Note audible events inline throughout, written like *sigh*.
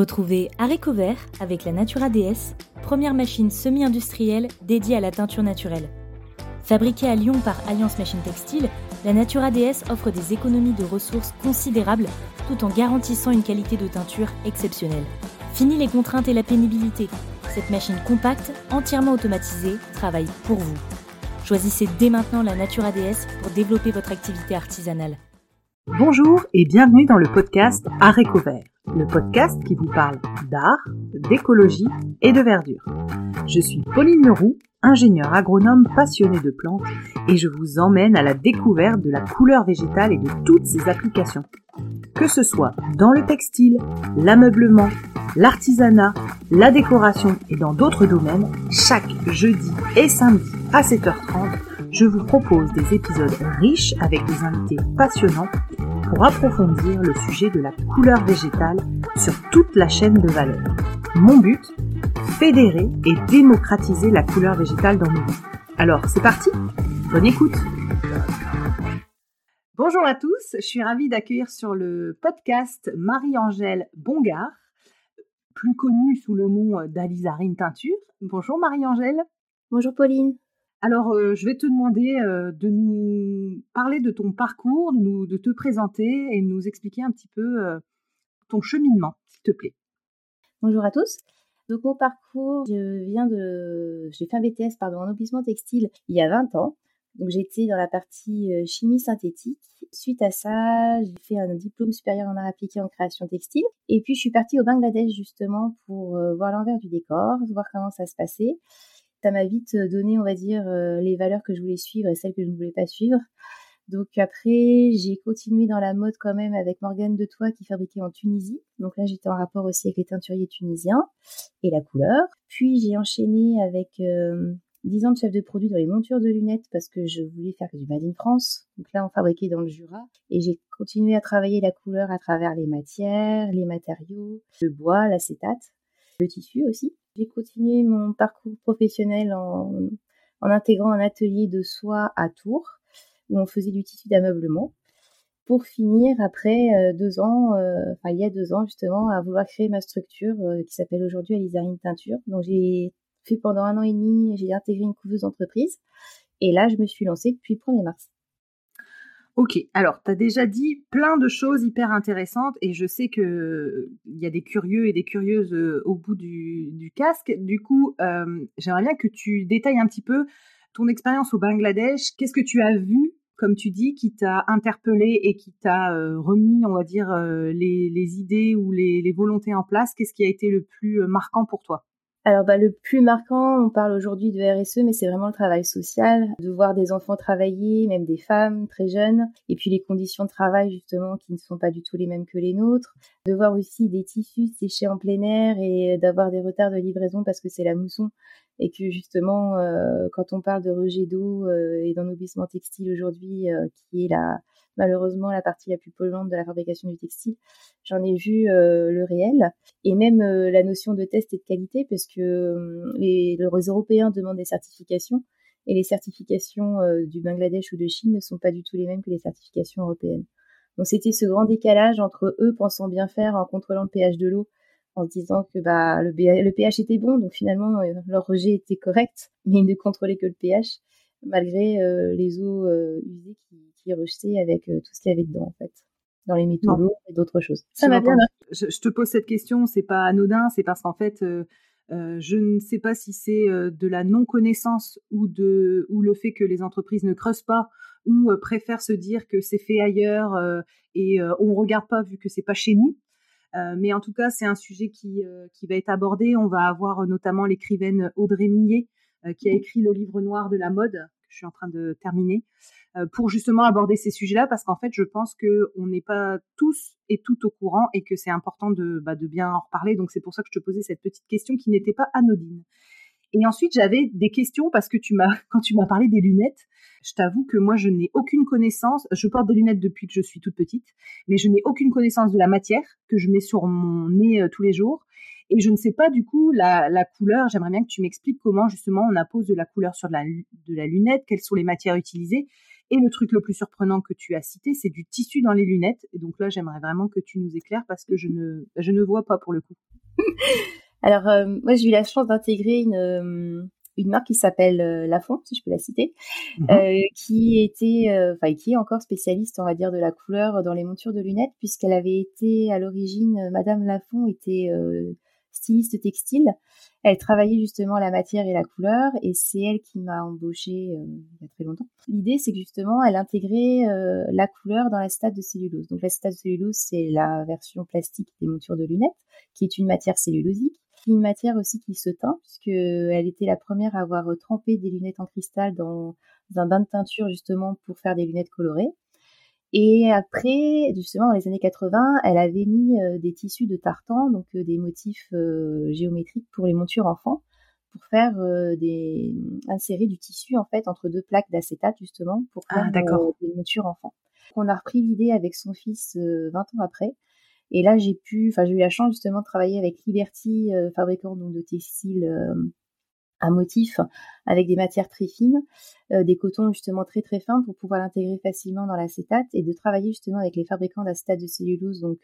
Retrouvez Haricot Vert avec la Natura DS, première machine semi-industrielle dédiée à la teinture naturelle. Fabriquée à Lyon par Alliance Machine Textile, la Natura DS offre des économies de ressources considérables tout en garantissant une qualité de teinture exceptionnelle. Fini les contraintes et la pénibilité. Cette machine compacte, entièrement automatisée, travaille pour vous. Choisissez dès maintenant la Natura DS pour développer votre activité artisanale. Bonjour et bienvenue dans le podcast Art Vert, le podcast qui vous parle d'art, d'écologie et de verdure. Je suis Pauline Leroux, ingénieure agronome passionnée de plantes et je vous emmène à la découverte de la couleur végétale et de toutes ses applications. Que ce soit dans le textile, l'ameublement, l'artisanat, la décoration et dans d'autres domaines, chaque jeudi et samedi à 7h30, je vous propose des épisodes riches avec des invités passionnants pour approfondir le sujet de la couleur végétale sur toute la chaîne de valeur. Mon but Fédérer et démocratiser la couleur végétale dans nos vies. Alors, c'est parti Bonne écoute Bonjour à tous, je suis ravie d'accueillir sur le podcast Marie-Angèle Bongard, plus connue sous le nom d'Alizarine Teinture. Bonjour Marie-Angèle. Bonjour Pauline. Alors, euh, je vais te demander euh, de nous parler de ton parcours, de, te présenter et nous expliquer un petit peu euh, ton cheminement, s'il te plaît. Bonjour à tous. Donc, mon parcours, je viens de. J'ai fait un BTS en textile il y a 20 ans. Donc, j'étais dans la partie chimie synthétique. Suite à ça, j'ai fait un diplôme supérieur en art appliqué en création textile. Et puis, je suis partie au Bangladesh justement pour voir l'envers du décor, voir comment ça se passait ça m'a vite euh, donné, on va dire, euh, les valeurs que je voulais suivre et celles que je ne voulais pas suivre. Donc après, j'ai continué dans la mode quand même avec Morgane de Toit qui fabriquait en Tunisie. Donc là, j'étais en rapport aussi avec les teinturiers tunisiens et la couleur. Puis j'ai enchaîné avec euh, 10 ans de chef de produit dans les montures de lunettes parce que je voulais faire du Made in France. Donc là, on fabriquait dans le Jura. Et j'ai continué à travailler la couleur à travers les matières, les matériaux, le bois, l'acétate, le tissu aussi. J'ai continué mon parcours professionnel en, intégrant un atelier de soie à Tours, où on faisait du tissu d'ameublement, pour finir après euh, deux ans, euh, enfin il y a deux ans justement, à vouloir créer ma structure euh, qui s'appelle aujourd'hui Alizarine Teinture. Donc j'ai fait pendant un an et demi, j'ai intégré une couveuse d'entreprise, et là je me suis lancée depuis le 1er mars. Ok, alors tu as déjà dit plein de choses hyper intéressantes et je sais qu'il y a des curieux et des curieuses euh, au bout du, casque. Du coup, euh, j'aimerais bien que tu détailles un petit peu ton expérience au Bangladesh. Qu'est-ce que tu as vu, comme tu dis, qui t'a interpellé et qui t'a euh, remis, on va dire, les, idées ou les volontés en place? Qu'est-ce qui a été le plus marquant pour toi? Alors bah, le plus marquant, on parle aujourd'hui de RSE, mais c'est vraiment le travail social, de voir des enfants travailler, même des femmes très jeunes, et puis les conditions de travail justement qui ne sont pas du tout les mêmes que les nôtres, de voir aussi des tissus séchés en plein air et d'avoir des retards de livraison parce que c'est la mousson et que justement euh, quand on parle de rejet d'eau euh, et d'ennoblissement textile aujourd'hui, euh, qui est la malheureusement la partie la plus polluante de la fabrication du textile. J'en ai vu le réel et même la notion de test et de qualité parce que euh, les, Européens demandent des certifications et les certifications du Bangladesh ou de Chine ne sont pas du tout les mêmes que les certifications européennes. Donc c'était ce grand décalage entre eux pensant bien faire en contrôlant le pH de l'eau en disant que bah le, le, pH était bon, donc finalement leur rejet était correct, *laughs* mais ils ne contrôlaient que le pH malgré les eaux usées qui, qui rejeté avec euh, tout ce qu'il y avait dedans, en fait, dans les métaux lourds et d'autres choses. Ça m'a bien. Je, te pose cette question, c'est pas anodin, c'est parce qu'en fait, euh, euh, je ne sais pas si c'est de la non-connaissance ou, de, ou le fait que les entreprises ne creusent pas ou préfèrent se dire que c'est fait ailleurs et on ne regarde pas vu que c'est pas chez nous. Mais en tout cas, c'est un sujet qui, qui va être abordé. On va avoir notamment l'écrivaine Audrey Millet qui a écrit le livre noir de la mode, que je suis en train de terminer, euh, pour justement aborder ces sujets-là, parce qu'en fait, je pense que on n'est pas tous et tout au courant et que c'est important de, bah, de bien en reparler. Donc c'est pour ça que je te posais cette petite question qui n'était pas anodine. Et ensuite, j'avais des questions parce que tu m'as, *laughs* quand tu m'as parlé des lunettes, je t'avoue que moi, je n'ai aucune connaissance. Je porte des lunettes depuis que je suis toute petite, mais je n'ai aucune connaissance de la matière que je mets sur mon nez euh, tous les jours. Et je ne sais pas du coup la, couleur. J'aimerais bien que tu m'expliques comment justement on appose de la couleur sur de la, de la lunette, quelles sont les matières utilisées Et le truc le plus surprenant que tu as cité, c'est du tissu dans les lunettes. Et donc là, j'aimerais vraiment que tu nous éclaires parce que je ne, je ne vois pas pour le coup. *laughs* Alors, moi, j'ai eu la chance d'intégrer une, une marque qui s'appelle euh, Lafont, si je peux la citer, mhm. euh, qui était, euh, enfin qui est encore spécialiste, on va dire, de la couleur dans les montures de lunettes, puisqu'elle avait été à l'origine, Madame Lafont était styliste textile. Elle travaillait justement la matière et la couleur, et c'est elle qui m'a embauchée il y a très longtemps. L'idée, c'est que justement, elle intégrait la couleur dans l'acétate de cellulose. Donc l'acétate de cellulose, c'est la version plastique des montures de lunettes, qui est une matière cellulosique une matière aussi qui se teint, puisqu'elle était la première à avoir trempé des lunettes en cristal dans un bain de teinture justement pour faire des lunettes colorées. Et après, justement, dans les années 80, elle avait mis euh, des tissus de tartan, donc euh, des motifs euh, géométriques pour les montures enfants, pour faire des insérer du tissu en fait entre deux plaques d'acétate justement pour ah, faire des montures enfants. On a repris l'idée avec son fils 20 ans après et là, j'ai pu, enfin, j'ai eu la chance justement de travailler avec Liberty, euh, fabricant donc de textiles euh, à motifs avec des matières très fines, euh, des cotons justement très très fins pour pouvoir l'intégrer facilement dans l'acétate et de travailler justement avec les fabricants d'acétate de cellulose donc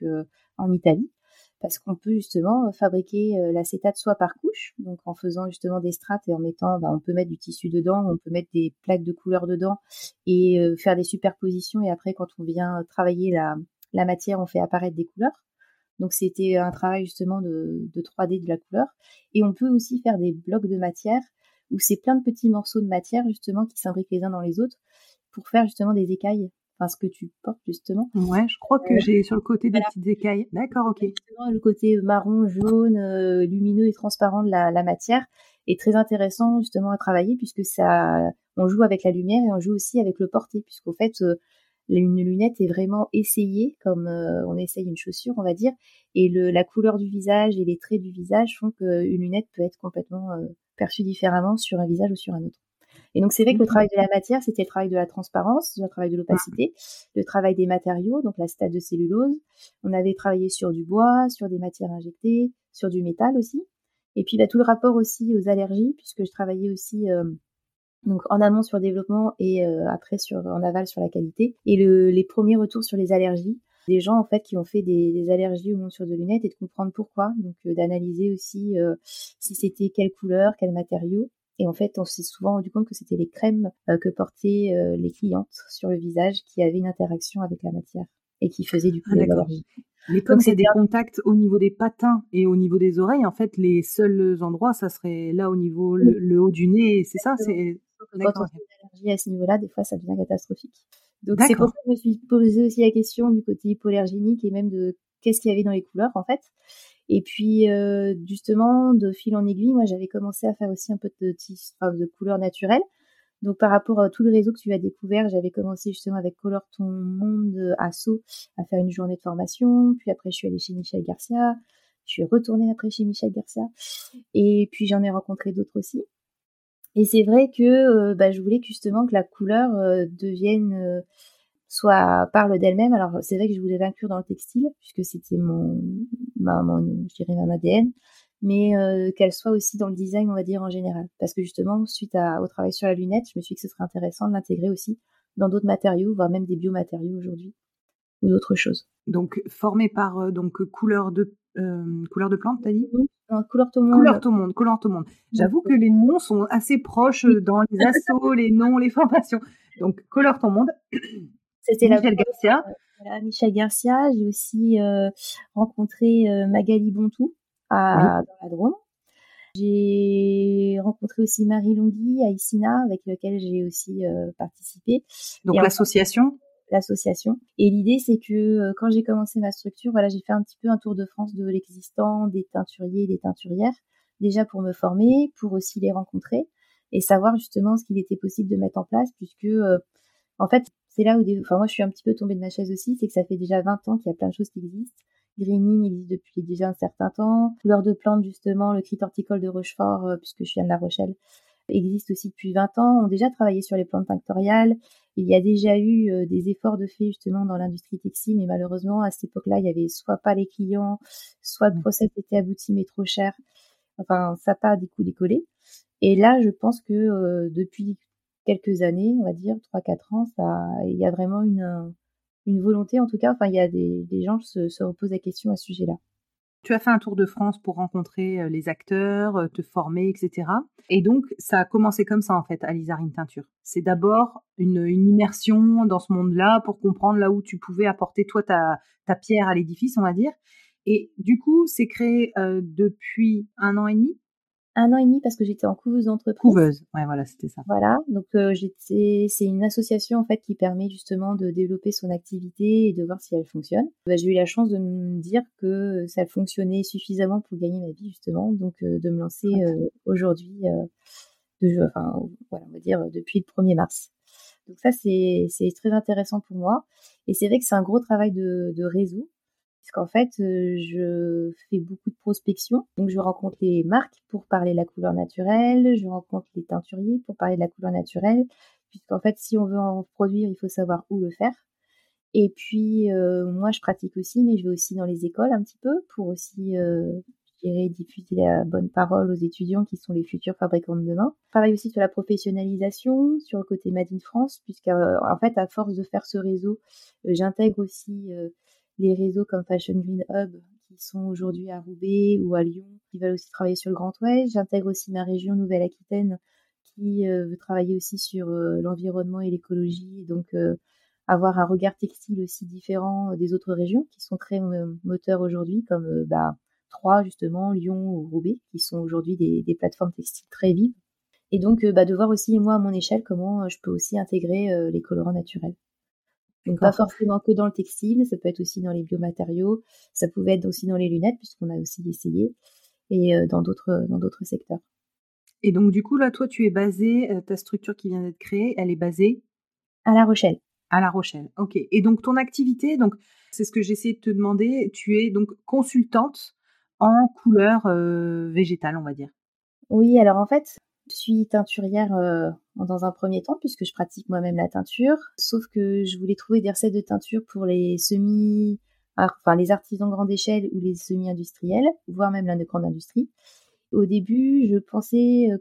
en Italie. Parce qu'on peut justement fabriquer l'acétate soit par couche, donc en faisant justement des strates et en mettant, bah, on peut mettre du tissu dedans, on peut mettre des plaques de couleur dedans et faire des superpositions. Et après quand on vient travailler la, la matière, on fait apparaître des couleurs. Donc c'était un travail justement de, 3D de la couleur. Et on peut aussi faire des blocs de matière où c'est plein de petits morceaux de matière justement qui s'imbriquent les uns dans les autres pour faire justement des écailles. Enfin, ce que tu portes justement. Ouais, je crois que euh, j'ai sur le côté des petites écailles. D'accord, ok. le côté marron, jaune, euh, lumineux et transparent de la, la, matière est très intéressant justement à travailler puisque ça, on joue avec la lumière et on joue aussi avec le porté puisqu'au fait, euh, une lunette est vraiment essayée comme euh, on essaye une chaussure, on va dire, et le, la couleur du visage et les traits du visage font qu'une lunette peut être complètement euh, perçue différemment sur un visage ou sur un autre. Et donc c'est vrai que le travail de la matière, c'était le travail de la transparence, le travail de l'opacité, le travail des matériaux, donc la stade de cellulose. On avait travaillé sur du bois, sur des matières injectées, sur du métal aussi. Et puis bah, tout le rapport aussi aux allergies, puisque je travaillais aussi euh, donc en amont sur le développement et euh, après sur en aval sur la qualité. Et le, les premiers retours sur les allergies, des gens en fait qui ont fait des, des allergies aux montures de lunettes et de comprendre pourquoi, donc euh, d'analyser aussi euh, si c'était quelle couleur, quel matériau. Et en fait, on s'est souvent rendu compte que c'était les crèmes que portaient les clientes sur le visage qui avaient une interaction avec la matière et qui faisaient du coup ah, l'allergie. Mais comme c'est des contacts au niveau des patins et au niveau des oreilles, en fait, les seuls endroits, ça serait là au niveau le, haut du nez, c'est ça, c'est quand on fait une allergie à ce niveau-là, des fois, ça devient catastrophique. Donc, c'est pour ça que je me suis posé aussi la question du côté hypoallergénique et même de qu'est-ce qu'il y avait dans les couleurs, en fait. Et puis, euh, justement, de fil en aiguille, moi, j'avais commencé à faire aussi un peu de, de couleurs naturelles. Donc, par rapport à tout le réseau que tu as découvert, j'avais commencé justement avec Color Ton Monde à Sceaux à faire une journée de formation. Puis après, je suis allée chez Michel Garcia. Je suis retournée après chez Michel Garcia. Et puis, j'en ai rencontré d'autres aussi. Et c'est vrai que euh, bah, je voulais justement que la couleur euh, devienne euh, soit parle d'elle-même. Alors c'est vrai que je voulais l'inclure dans le textile puisque c'était mon, mon, je dirais mon ADN, mais qu'elle soit aussi dans le design, on va dire en général. Parce que justement, suite au travail sur la lunette, je me suis dit que ce serait intéressant de l'intégrer aussi dans d'autres matériaux, voire même des biomatériaux aujourd'hui ou d'autres choses. Donc formé par donc couleur de couleur de plante, t'as dit? Couleur tout monde. Couleur tout monde, couleur tout monde. J'avoue que les noms sont assez proches euh, dans les assos, les noms, les *laughs* formations. Donc, couleur ton monde. C'était Michel Garcia. Voilà, Michel Garcia. J'ai aussi euh, rencontré euh, Magali Bontou à, dans la Drôme. J'ai rencontré aussi Marie Longhi à Issina, avec laquelle j'ai aussi participé. Donc l'association? L'association. Et l'idée, c'est que euh, quand j'ai commencé ma structure, voilà, j'ai fait un petit peu un tour de France de l'existant, des teinturiers, des teinturières, déjà pour me former, pour aussi les rencontrer et savoir justement ce qu'il était possible de mettre en place, puisque euh, en fait, c'est là où, enfin moi, je suis un petit peu tombée de ma chaise aussi, c'est que ça fait déjà 20 ans qu'il y a plein de choses qui existent. Greening existe depuis déjà un certain temps. Couleur de plante, justement, le crit horticole de Rochefort, euh, puisque je viens de La Rochelle, existe aussi depuis 20 ans, ont déjà travaillé sur les plantes tinctoriales. Il y a déjà eu euh, des efforts de fait justement dans l'industrie textile, mais malheureusement à cette époque-là, il y avait soit pas les clients, soit le process était abouti mais trop cher. Enfin, ça n'a pas du coup décollé. Et là, je pense que euh, depuis quelques années, on va dire, 3-4 ans, ça, il y a vraiment une, une volonté, en tout cas, enfin, il y a des, des gens qui se, se reposent la question à ce sujet-là. Tu as fait un tour de France pour rencontrer euh, les acteurs, euh, te former, etc. Et donc, ça a commencé comme ça, en fait, à Lizarine Teinture. C'est d'abord une, immersion dans ce monde-là pour comprendre là où tu pouvais apporter, toi, ta, ta pierre à l'édifice, on va dire. Et du coup, c'est créé euh, depuis un an et demi un an et demi parce que j'étais en couveuse d'entreprise. Couveuse, ouais, voilà, c'était ça. Voilà, donc euh, j'étais, c'est une association en fait qui permet justement de développer son activité et de voir si elle fonctionne. Bah, j'ai eu la chance de me dire que ça fonctionnait suffisamment pour gagner ma vie justement, donc euh, de me lancer euh, aujourd'hui, de, enfin, voilà, on va dire depuis le 1er mars. Donc ça, c'est, c'est très intéressant pour moi. Et c'est vrai que c'est un gros travail de, de réseau puisqu'en fait, euh, je fais beaucoup de prospection. Donc, je rencontre les marques pour parler de la couleur naturelle, je rencontre les teinturiers pour parler de la couleur naturelle, puisqu'en fait, si on veut en produire, il faut savoir où le faire. Et puis, euh, moi, je pratique aussi, mais je vais aussi dans les écoles un petit peu pour aussi, euh, diffuser la bonne parole aux étudiants qui sont les futurs fabricants de demain. Je travaille aussi sur la professionnalisation, sur le côté Made in France, puisqu'en en fait, à force de faire ce réseau, j'intègre aussi les réseaux comme Fashion Green Hub qui sont aujourd'hui à Roubaix ou à Lyon, qui veulent aussi travailler sur le Grand Ouest. J'intègre aussi ma région Nouvelle-Aquitaine qui euh, veut travailler aussi sur euh, l'environnement et l'écologie, donc euh, avoir un regard textile aussi différent des autres régions qui sont très moteurs aujourd'hui, comme bah, Troyes justement, Lyon ou Roubaix, qui sont aujourd'hui des, plateformes textiles très vives. Et donc bah, de voir aussi moi à mon échelle comment je peux aussi intégrer les colorants naturels. Donc pas forcément que dans le textile, ça peut être aussi dans les biomatériaux, ça pouvait être aussi dans les lunettes puisqu'on a aussi essayé et euh, dans d'autres dans d'autres secteurs. Et donc du coup là toi tu es basé euh, ta structure qui vient d'être créée, elle est basée à La Rochelle. À La Rochelle. OK. Et donc ton activité donc c'est ce que j'essaie de te demander, tu es donc consultante en couleur euh, végétale, on va dire. Oui, alors en fait, je suis teinturière euh, dans un premier temps puisque je pratique moi-même la teinture, sauf que je voulais trouver des recettes de teinture pour les semi, enfin les artisans grande échelle ou les semi-industriels, voire même la grande industrie. Au début, je pensais euh,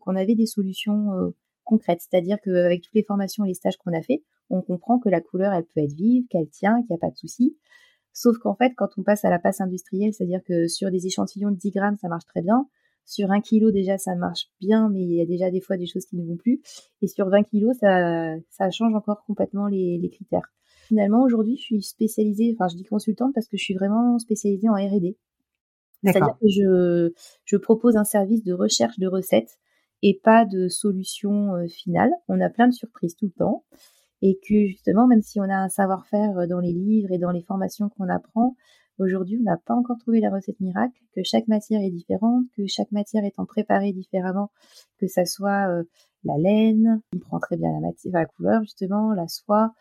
qu'on avait des solutions euh, concrètes, c'est-à-dire qu'avec toutes les formations et les stages qu'on a fait, on comprend que la couleur, elle peut être vive, qu'elle tient, qu'il n'y a pas de souci. Sauf qu'en fait, quand on passe à la passe industrielle, c'est-à-dire que sur des échantillons de 10 grammes, ça marche très bien. Sur un kilo, déjà, ça marche bien, mais il y a déjà des fois des choses qui ne vont plus. Et sur 20 kilos, ça, ça change encore complètement les, les critères. Finalement, aujourd'hui, je suis spécialisée, enfin, je dis consultante parce que je suis vraiment spécialisée en R&D. C'est-à-dire que je, je propose un service de recherche de recettes et pas de solution euh, finale. On a plein de surprises tout le temps. Et que justement, même si on a un savoir-faire dans les livres et dans les formations qu'on apprend, Aujourd'hui, on n'a pas encore trouvé la recette miracle, que chaque matière est différente, que chaque matière étant préparée différemment, que ça soit euh, la laine, qui prend très bien la couleur justement, la soie,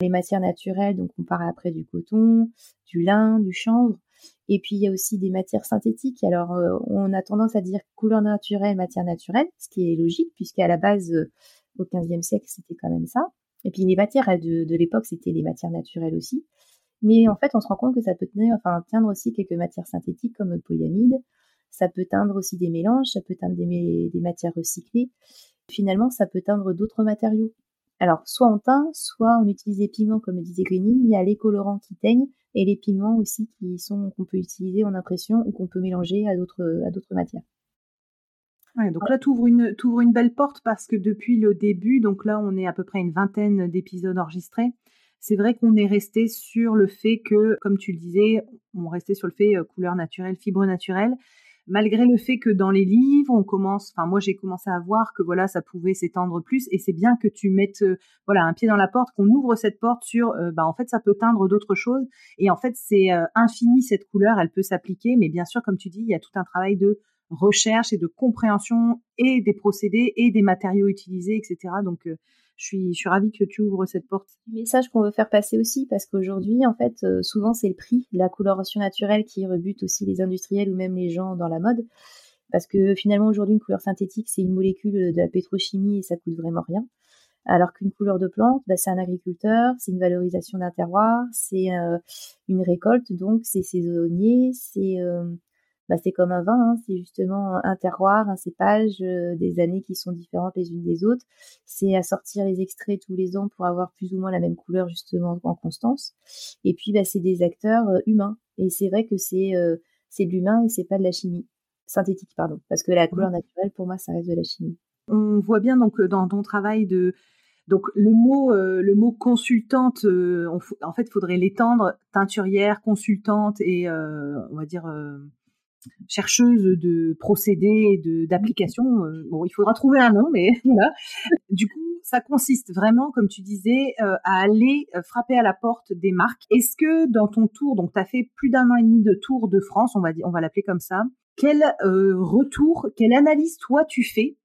les matières naturelles, donc on parle après du coton, du lin, du chanvre. Et puis il y a aussi des matières synthétiques. Alors euh, on a tendance à dire couleur naturelle, matière naturelle, ce qui est logique puisqu'à la base euh, au XVe siècle c'était quand même ça. Et puis les matières de, de l'époque c'était les matières naturelles aussi. Mais en fait, on se rend compte que ça peut tenir, enfin, teindre aussi quelques matières synthétiques comme le polyamide. Ça peut teindre aussi des mélanges, ça peut teindre des, des matières recyclées. Finalement, ça peut teindre d'autres matériaux. Alors, soit on teint, soit on utilise des pigments, comme le disait Greening. Il y a les colorants qui teignent et les pigments aussi qui sont qu'on peut utiliser en impression ou qu'on peut mélanger à d'autres à d'autres matières. Ouais, donc là, tu ouvres une, ouvres une belle porte parce que depuis le début, donc là, on est à peu près une vingtaine d'épisodes enregistrés c'est vrai qu'on est resté sur le fait que, comme tu le disais, on restait sur le fait euh, couleur naturelle, fibre naturelle, malgré le fait que dans les livres, on commence, enfin moi j'ai commencé à voir que voilà ça pouvait s'étendre plus. Et c'est bien que tu mettes euh, voilà un pied dans la porte, qu'on ouvre cette porte sur euh, bah en fait ça peut teindre d'autres choses. Et en fait c'est infini cette couleur, elle peut s'appliquer, mais bien sûr comme tu dis il y a tout un travail de recherche et de compréhension et des procédés et des matériaux utilisés etc. Donc je suis, je suis ravie que tu ouvres cette porte. Message qu'on veut faire passer aussi, parce qu'aujourd'hui, en fait, euh, souvent c'est le prix, la coloration naturelle qui rebute aussi les industriels ou même les gens dans la mode. Parce que finalement, aujourd'hui, une couleur synthétique, c'est une molécule de la pétrochimie et ça coûte vraiment rien. Alors qu'une couleur de plante, bah, c'est un agriculteur, c'est une valorisation d'un terroir, c'est euh, une récolte, donc c'est saisonnier, c'est euh, bah, c'est comme un vin, hein, c'est justement un terroir, un cépage, des années qui sont différentes les unes des autres. C'est à sortir les extraits tous les ans pour avoir plus ou moins la même couleur justement en constance. Et puis bah, c'est des acteurs humains. Et c'est vrai que c'est c'est de l'humain et c'est pas de la chimie synthétique, pardon, parce que la couleur mmh. naturelle pour moi ça reste de la chimie. On voit bien donc dans ton travail de donc le mot, euh, le mot consultante, euh, en fait, il faudrait l'étendre teinturière, consultante et euh, on va dire chercheuse de procédés, de d'applications. bon, il faudra trouver un nom, mais *laughs* voilà. Du coup, ça consiste vraiment, comme tu disais, à aller frapper à la porte des marques. Est-ce que dans ton tour, donc tu as fait plus d'un an et demi de tour de France, on va on va l'appeler comme ça. Quel retour, quelle analyse toi tu fais?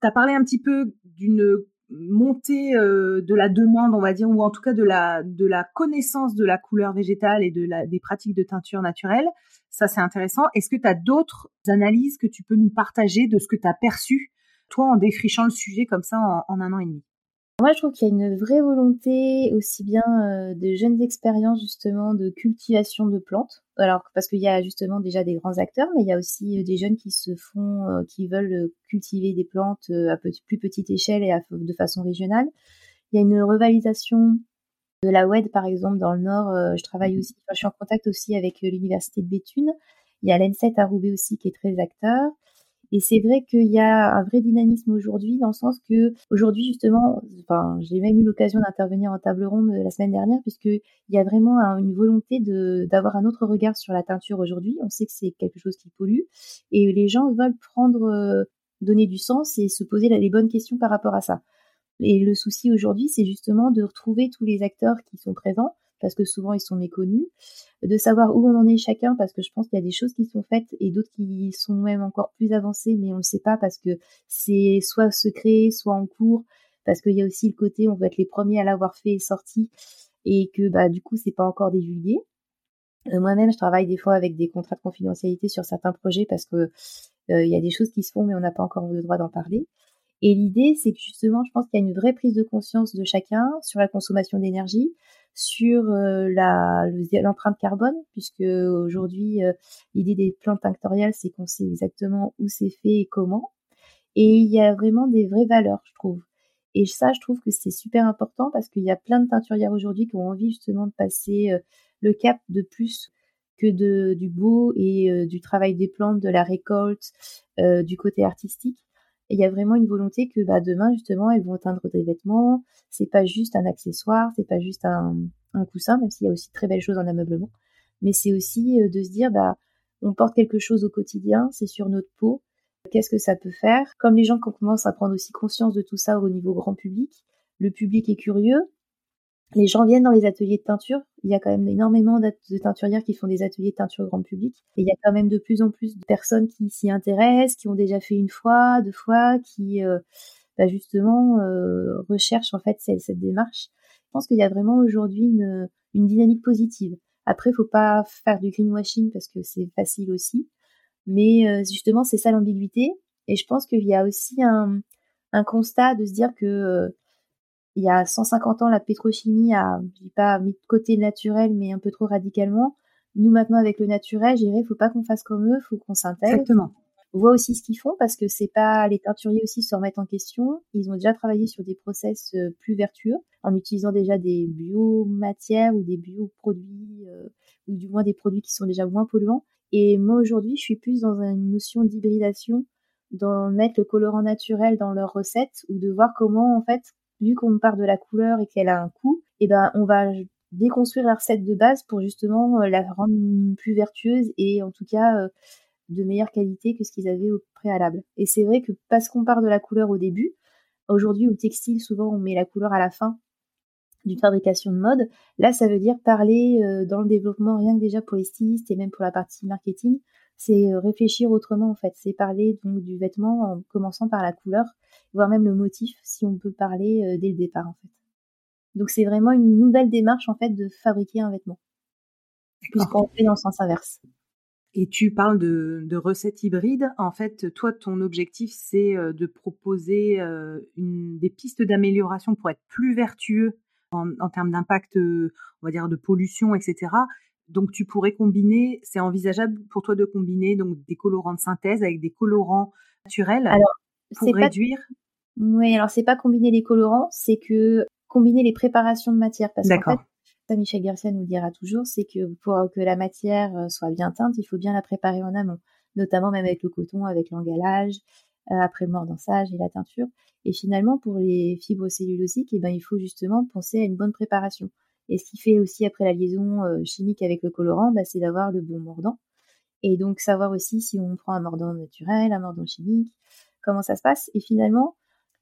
Tu as parlé un petit peu d'une montée euh, de la demande, on va dire, ou en tout cas de la, de la connaissance de la couleur végétale et de la, des pratiques de teinture naturelle. Ça, c'est intéressant. Est-ce que tu as d'autres analyses que tu peux nous partager de ce que tu as perçu, toi, en défrichant le sujet comme ça en un an et demi? Moi, je trouve qu'il y a une vraie volonté, aussi bien euh, de jeunes expériences justement de cultivation de plantes. Alors parce qu'il y a justement déjà des grands acteurs, mais il y a aussi euh, des jeunes qui se font, euh, qui veulent cultiver des plantes à plus petite échelle et de façon régionale. Il y a une revalorisation de la WED par exemple dans le Nord. je travaille aussi, je suis en contact aussi avec l'université de Béthune. Il y a l'ENSET à Roubaix aussi qui est très acteur. Et c'est vrai qu'il y a un vrai dynamisme aujourd'hui, dans le sens que aujourd'hui justement, enfin, j'ai même eu l'occasion d'intervenir en table ronde la semaine dernière, puisqu'il y a vraiment une volonté de d'avoir un autre regard sur la teinture aujourd'hui. On sait que c'est quelque chose qui pollue, et les gens veulent prendre, euh, donner du sens et se poser les bonnes questions par rapport à ça. Et le souci aujourd'hui, c'est justement de retrouver tous les acteurs qui sont présents parce que souvent ils sont méconnus, de savoir où on en est chacun parce que je pense qu'il y a des choses qui sont faites et d'autres qui sont même encore plus avancées mais on ne sait pas parce que c'est soit secret, soit en cours, parce qu'il y a aussi le côté on veut être les premiers à l'avoir fait et sorti et que bah du coup c'est pas encore divulgué. Euh, moi-même, je travaille des fois avec des contrats de confidentialité sur certains projets parce que euh, il y a des choses qui se font mais on n'a pas encore le droit d'en parler. Et l'idée, c'est que justement, je pense qu'il y a une vraie prise de conscience de chacun sur la consommation d'énergie, sur euh, l'empreinte carbone, puisque aujourd'hui, euh, l'idée des plantes tinctoriales, c'est qu'on sait exactement où c'est fait et comment. Et il y a vraiment des vraies valeurs, je trouve. Et ça, je trouve que c'est super important parce qu'il y a plein de teinturières aujourd'hui qui ont envie justement de passer euh, le cap de plus que du beau et du travail des plantes, de la récolte, du côté artistique. Et il y a vraiment une volonté que bah, demain, justement, elles vont teindre des vêtements. C'est pas juste un accessoire, c'est pas juste un, un coussin, même s'il y a aussi de très belles choses en ameublement. Mais c'est aussi euh, de se dire, bah, on porte quelque chose au quotidien, c'est sur notre peau. Qu'est-ce que ça peut faire? Comme les gens commencent à prendre aussi conscience de tout ça au niveau grand public, le public est curieux, les gens viennent dans les ateliers de teinture. Il y a quand même énormément de teinturières qui font des ateliers de teinture grand public. Et il y a quand même de plus en plus de personnes qui s'y intéressent, qui ont déjà fait une fois, deux fois, qui euh, bah justement euh, recherchent en fait cette, démarche. Je pense qu'il y a vraiment aujourd'hui une, une, dynamique positive. Après, faut pas faire du greenwashing parce que c'est facile aussi. Mais euh, justement, c'est ça l'ambiguïté. Et je pense qu'il y a aussi un, un constat de se dire que euh, il y a 150 ans, la pétrochimie a, je dis pas mis de côté le naturel, mais un peu trop radicalement. Nous, maintenant, avec le naturel, je dirais, faut pas qu'on fasse comme eux, faut qu'on s'intègre. Exactement. On voit aussi ce qu'ils font parce que c'est pas les teinturiers aussi se remettent en question. Ils ont déjà travaillé sur des process euh, plus vertueux en utilisant déjà des biomatières ou des bioproduits euh, ou du moins des produits qui sont déjà moins polluants. Et moi aujourd'hui, je suis plus dans une notion d'hybridation, d'en mettre le colorant naturel dans leurs recettes ou de voir comment en fait vu qu'on part de la couleur et qu'elle a un coût, et eh ben on va déconstruire la recette de base pour justement euh, la rendre plus vertueuse et en tout cas euh, de meilleure qualité que ce qu'ils avaient au préalable. Et c'est vrai que parce qu'on part de la couleur au début, aujourd'hui au textile souvent on met la couleur à la fin d'une fabrication de mode, là ça veut dire parler euh, dans le développement rien que déjà pour les stylistes et même pour la partie marketing, c'est réfléchir autrement en fait, c'est parler donc du vêtement en commençant par la couleur voire même le motif, si on peut parler euh, dès le départ en fait. Donc c'est vraiment une nouvelle démarche en fait de fabriquer un vêtement, puisqu'on fait dans le sens inverse. Et tu parles de, de recettes hybrides. En fait, toi, ton objectif, c'est euh, de proposer euh, une, des pistes d'amélioration pour être plus vertueux en, en termes d'impact, on va dire, de pollution, etc., Donc tu pourrais combiner, c'est envisageable pour toi de combiner donc des colorants de synthèse avec des colorants naturels alors, pour réduire? Oui, alors c'est pas combiner les colorants, c'est que combiner les préparations de matière. Parce qu'en fait, ça Michel Garcia nous le dira toujours, c'est que pour que la matière euh, soit bien teinte, il faut bien la préparer en amont, notamment même avec le coton, avec l'engalage, euh, après le mordançage et la teinture. Et finalement, pour les fibres cellulosiques, eh ben, il faut justement penser à une bonne préparation. Et ce qui fait aussi après la liaison euh, chimique avec le colorant, bah, c'est d'avoir le bon mordant. Et donc savoir aussi si on prend un mordant naturel, un mordant chimique, comment ça se passe. Et finalement,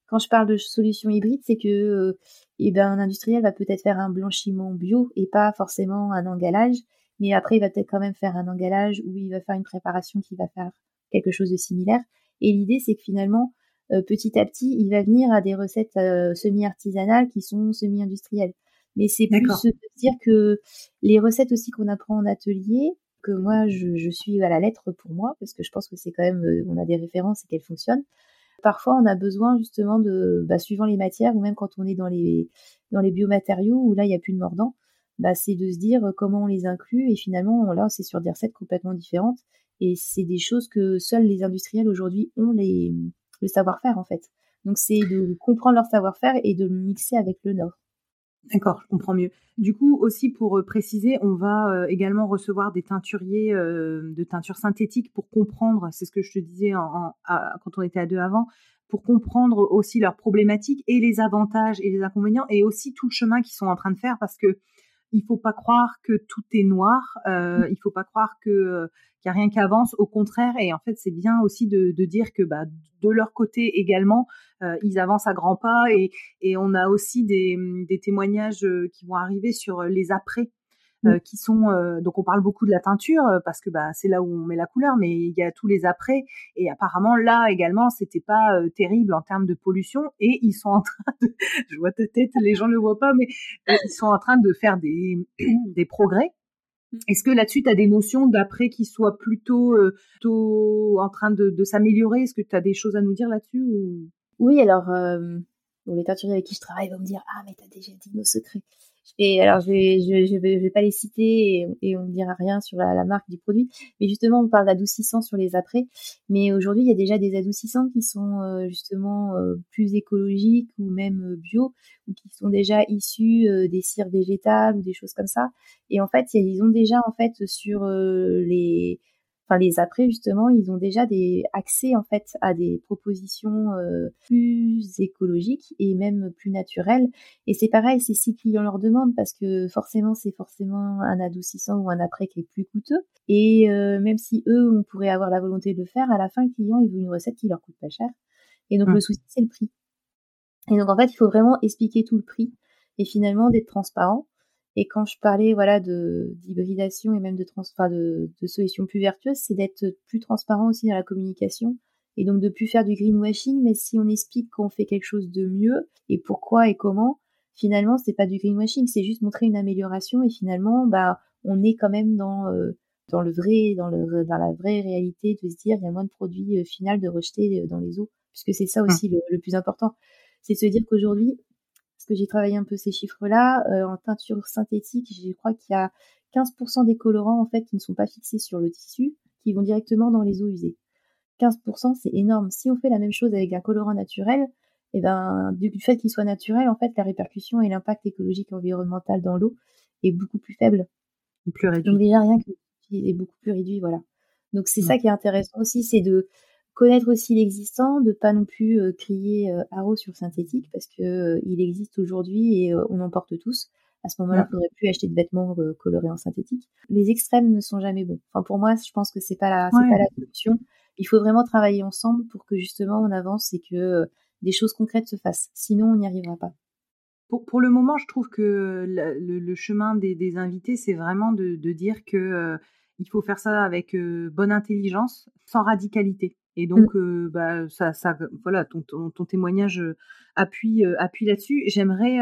quand je parle de solution hybride, c'est que euh, eh ben, un industriel va peut-être faire un blanchiment bio et pas forcément un engalage, mais après il va peut-être quand même faire un engalage où il va faire une préparation qui va faire quelque chose de similaire. Et l'idée, c'est que finalement, euh, petit à petit, il va venir à des recettes semi-artisanales qui sont semi-industrielles. Mais c'est plus de dire que les recettes aussi qu'on apprend en atelier, que moi je, suis à la lettre pour moi, parce que je pense que c'est quand même, euh, on a des références et qu'elles fonctionnent. Parfois, on a besoin justement de, bah, suivant les matières, ou même quand on est dans les, dans les biomatériaux, où là, il n'y a plus de mordant, bah, c'est de se dire comment on les inclut, et finalement, là, c'est sur des recettes complètement différentes, et c'est des choses que seuls les industriels aujourd'hui ont les, le savoir-faire, en fait. Donc, c'est de comprendre leur savoir-faire et de le mixer avec le nord. D'accord, je comprends mieux. Du coup, aussi pour euh, préciser, on va euh, également recevoir des teinturiers euh, de teinture synthétique pour comprendre, c'est ce que je te disais quand on était à deux avant, pour comprendre aussi leurs problématiques et les avantages et les inconvénients et aussi tout le chemin qu'ils sont en train de faire parce que il faut pas croire que tout est noir. Euh, mmh. il faut pas croire que euh, qu'il y a rien qui avance. Au contraire, et en fait, c'est bien aussi de, de, dire que bah, de leur côté également, euh, ils avancent à grands pas et, et on a aussi des, des témoignages euh, qui vont arriver sur les après Mmh. Euh, qui sont euh, donc on parle beaucoup de la teinture euh, parce que bah c'est là où on met la couleur mais il y a tous les après et apparemment là également c'était pas terrible en termes de pollution et ils sont en train de *laughs* je vois ta tête les gens le voient pas mais ils sont en train de faire des *clears throat* des progrès mmh. est-ce que là-dessus, tu as des notions d'après qui soient plutôt, plutôt en train de, de s'améliorer? Est-ce que tu as des choses à nous dire là-dessus ou... Oui, alors, les teinturiers avec qui je travaille vont me dire Ah, mais tu as déjà dit nos secrets. Et alors, je vais, je, vais, je vais pas les citer et, on ne dira rien sur la, marque du produit. Mais justement, on parle d'adoucissants sur les après. Mais aujourd'hui, il y a déjà des adoucissants qui sont euh, justement euh, plus écologiques ou même euh, bio ou qui sont déjà issus des cires végétales ou des choses comme ça. Et en fait, ils ont déjà en fait sur les enfin les après justement, ils ont déjà des accès en fait à des propositions euh, plus écologiques et même plus naturelles. Et c'est pareil, c'est si clients leur demandent parce que forcément c'est forcément un adoucissant ou un après qui est plus coûteux. Et euh, même si eux on pourrait avoir la volonté de le faire, à la fin le client il veut une recette qui leur coûte pas cher. Et donc mmh. le souci c'est le prix. Et donc en fait il faut vraiment expliquer tout le prix et finalement d'être transparent et quand je parlais voilà de d'hybridation et même de, trans, de, de solutions plus vertueuses, c'est d'être plus transparent aussi dans la communication et donc de plus faire du greenwashing. Mais si on explique qu'on fait quelque chose de mieux et pourquoi et comment, finalement c'est pas du greenwashing, c'est juste montrer une amélioration et finalement bah on est quand même dans euh, dans le vrai dans le dans la vraie réalité de se dire il y a moins de produits euh, final de rejeter euh, dans les eaux puisque c'est ça mmh. aussi le, plus important c'est de se dire qu'aujourd'hui que j'ai travaillé un peu ces chiffres-là. Euh, en teinture synthétique, je crois qu'il y a 15% des colorants en fait qui ne sont pas fixés sur le tissu, qui vont directement dans les eaux usées. 15%, c'est énorme. Si on fait la même chose avec un colorant naturel, et eh ben, du fait qu'il soit naturel, en fait, la répercussion et l'impact écologique et environnemental dans l'eau est beaucoup plus faible. Plus réduit. Donc déjà rien que est beaucoup plus réduit, voilà. Donc c'est ça qui est intéressant aussi, c'est de connaître aussi l'existant, de pas non plus euh, crier euh, haro sur synthétique parce que euh, il existe aujourd'hui et on en porte tous. À ce moment-là, il faudrait plus acheter de vêtements colorés en synthétique. Les extrêmes ne sont jamais bons. Enfin, pour moi, je pense que c'est pas la, c'est pas la solution. Il faut vraiment travailler ensemble pour que justement on avance et que des choses concrètes se fassent. Sinon, on n'y arrivera pas. Pour, pour, le moment, je trouve que le, chemin des, des invités, c'est vraiment de, de, dire que il faut faire ça avec bonne intelligence, sans radicalité. Et mmh. donc, bah, ça, ça, voilà, ton, ton, témoignage appuie, appuie là-dessus. J'aimerais